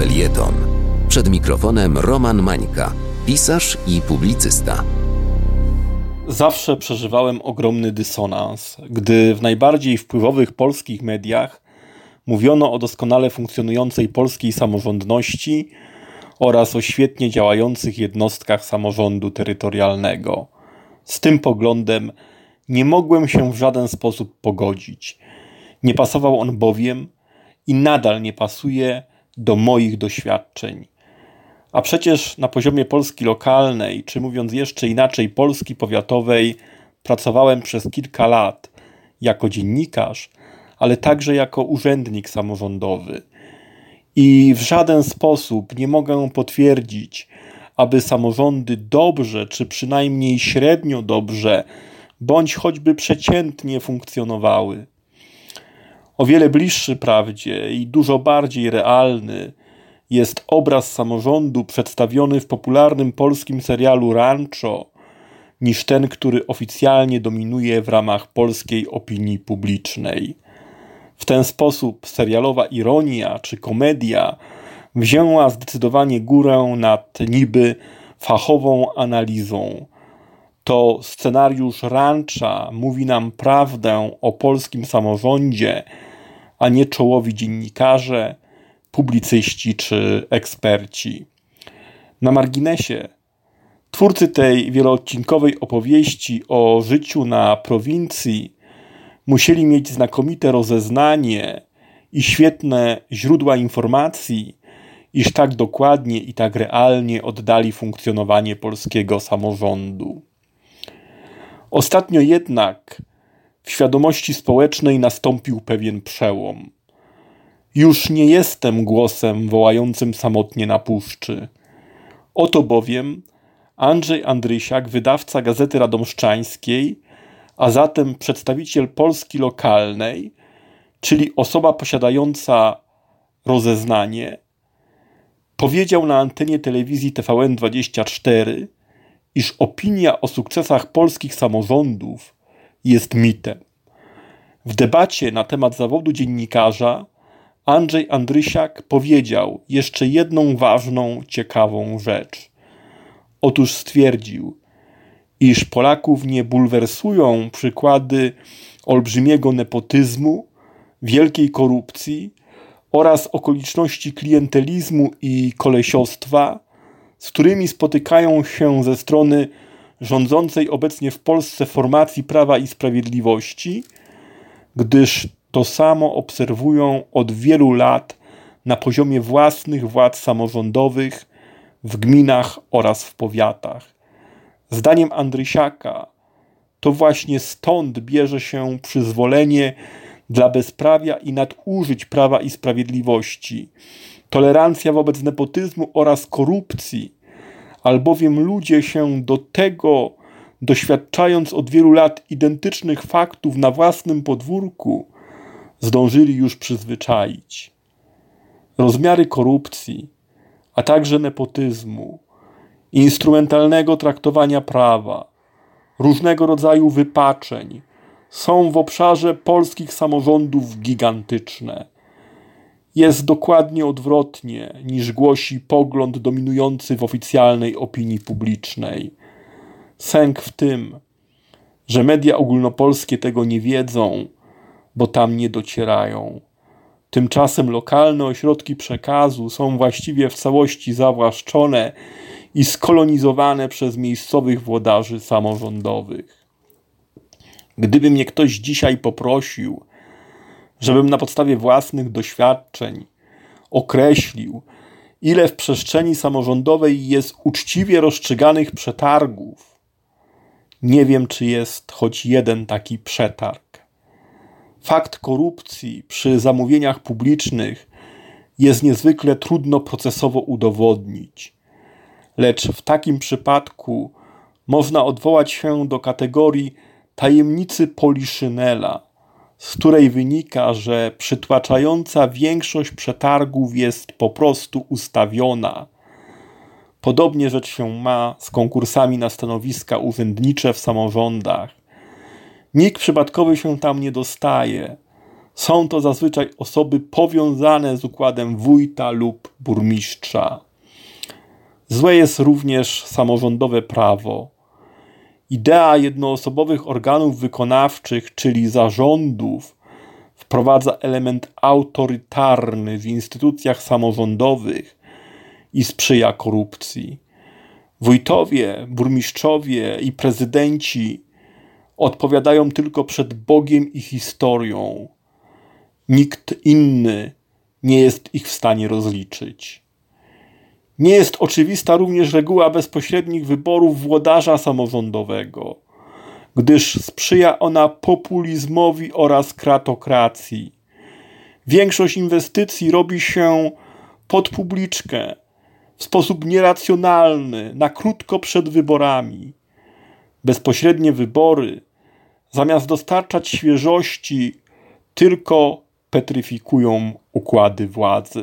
felieton. Przed mikrofonem Roman Mańka, pisarz i publicysta. Zawsze przeżywałem ogromny dysonans, gdy w najbardziej wpływowych polskich mediach mówiono o doskonale funkcjonującej polskiej samorządności oraz o świetnie działających jednostkach samorządu terytorialnego. Z tym poglądem nie mogłem się w żaden sposób pogodzić. Nie pasował on bowiem i nadal nie pasuje do moich doświadczeń. A przecież na poziomie Polski lokalnej, czy mówiąc jeszcze inaczej, Polski powiatowej, pracowałem przez kilka lat jako dziennikarz, ale także jako urzędnik samorządowy. I w żaden sposób nie mogę potwierdzić, aby samorządy dobrze, czy przynajmniej średnio dobrze, bądź choćby przeciętnie funkcjonowały. O wiele bliższy prawdzie i dużo bardziej realny jest obraz samorządu przedstawiony w popularnym polskim serialu Rancho niż ten, który oficjalnie dominuje w ramach polskiej opinii publicznej. W ten sposób serialowa ironia czy komedia wzięła zdecydowanie górę nad niby fachową analizą. To scenariusz Rancha mówi nam prawdę o polskim samorządzie, a nie czołowi dziennikarze, publicyści czy eksperci. Na marginesie, twórcy tej wieloodcinkowej opowieści o życiu na prowincji musieli mieć znakomite rozeznanie i świetne źródła informacji, iż tak dokładnie i tak realnie oddali funkcjonowanie polskiego samorządu. Ostatnio jednak w świadomości społecznej nastąpił pewien przełom. Już nie jestem głosem wołającym samotnie na puszczy. Oto bowiem Andrzej Andrysiak, wydawca Gazety Radomszczańskiej, a zatem przedstawiciel Polski lokalnej, czyli osoba posiadająca rozeznanie, powiedział na antenie telewizji TVN24, iż opinia o sukcesach polskich samorządów jest mitem. W debacie na temat zawodu dziennikarza Andrzej Andrysiak powiedział jeszcze jedną ważną, ciekawą rzecz. Otóż stwierdził, iż Polaków nie bulwersują przykłady olbrzymiego nepotyzmu, wielkiej korupcji oraz okoliczności klientelizmu i kolesiostwa, z którymi spotykają się ze strony rządzącej obecnie w Polsce formacji Prawa i Sprawiedliwości, gdyż to samo obserwują od wielu lat na poziomie własnych władz samorządowych w gminach oraz w powiatach. Zdaniem Andrysiaka to właśnie stąd bierze się przyzwolenie dla bezprawia i nadużyć prawa i sprawiedliwości, tolerancja wobec nepotyzmu oraz korupcji, albowiem ludzie się do tego, doświadczając od wielu lat identycznych faktów na własnym podwórku, zdążyli już przyzwyczaić. Rozmiary korupcji, a także nepotyzmu, instrumentalnego traktowania prawa, różnego rodzaju wypaczeń są w obszarze polskich samorządów gigantyczne. Jest dokładnie odwrotnie niż głosi pogląd dominujący w oficjalnej opinii publicznej. Sęk w tym, że media ogólnopolskie tego nie wiedzą, bo tam nie docierają. Tymczasem lokalne ośrodki przekazu są właściwie w całości zawłaszczone i skolonizowane przez miejscowych włodarzy samorządowych. Gdyby mnie ktoś dzisiaj poprosił, żebym na podstawie własnych doświadczeń określił, ile w przestrzeni samorządowej jest uczciwie rozstrzyganych przetargów, nie wiem, czy jest choć jeden taki przetarg. Fakt korupcji przy zamówieniach publicznych jest niezwykle trudno procesowo udowodnić lecz w takim przypadku można odwołać się do kategorii tajemnicy Poliszynela, z której wynika, że przytłaczająca większość przetargów jest po prostu ustawiona. Podobnie rzecz się ma z konkursami na stanowiska urzędnicze w samorządach. Nikt przypadkowy się tam nie dostaje. Są to zazwyczaj osoby powiązane z układem wójta lub burmistrza. Złe jest również samorządowe prawo. Idea jednoosobowych organów wykonawczych, czyli zarządów, wprowadza element autorytarny w instytucjach samorządowych i sprzyja korupcji. Wójtowie, burmistrzowie i prezydenci odpowiadają tylko przed Bogiem i historią. Nikt inny nie jest ich w stanie rozliczyć. Nie jest oczywista również reguła bezpośrednich wyborów włodarza samorządowego, gdyż sprzyja ona populizmowi oraz kratokracji. Większość inwestycji robi się pod publiczkę, w sposób nieracjonalny, na krótko przed wyborami. Bezpośrednie wybory, zamiast dostarczać świeżości, tylko petryfikują układy władzy.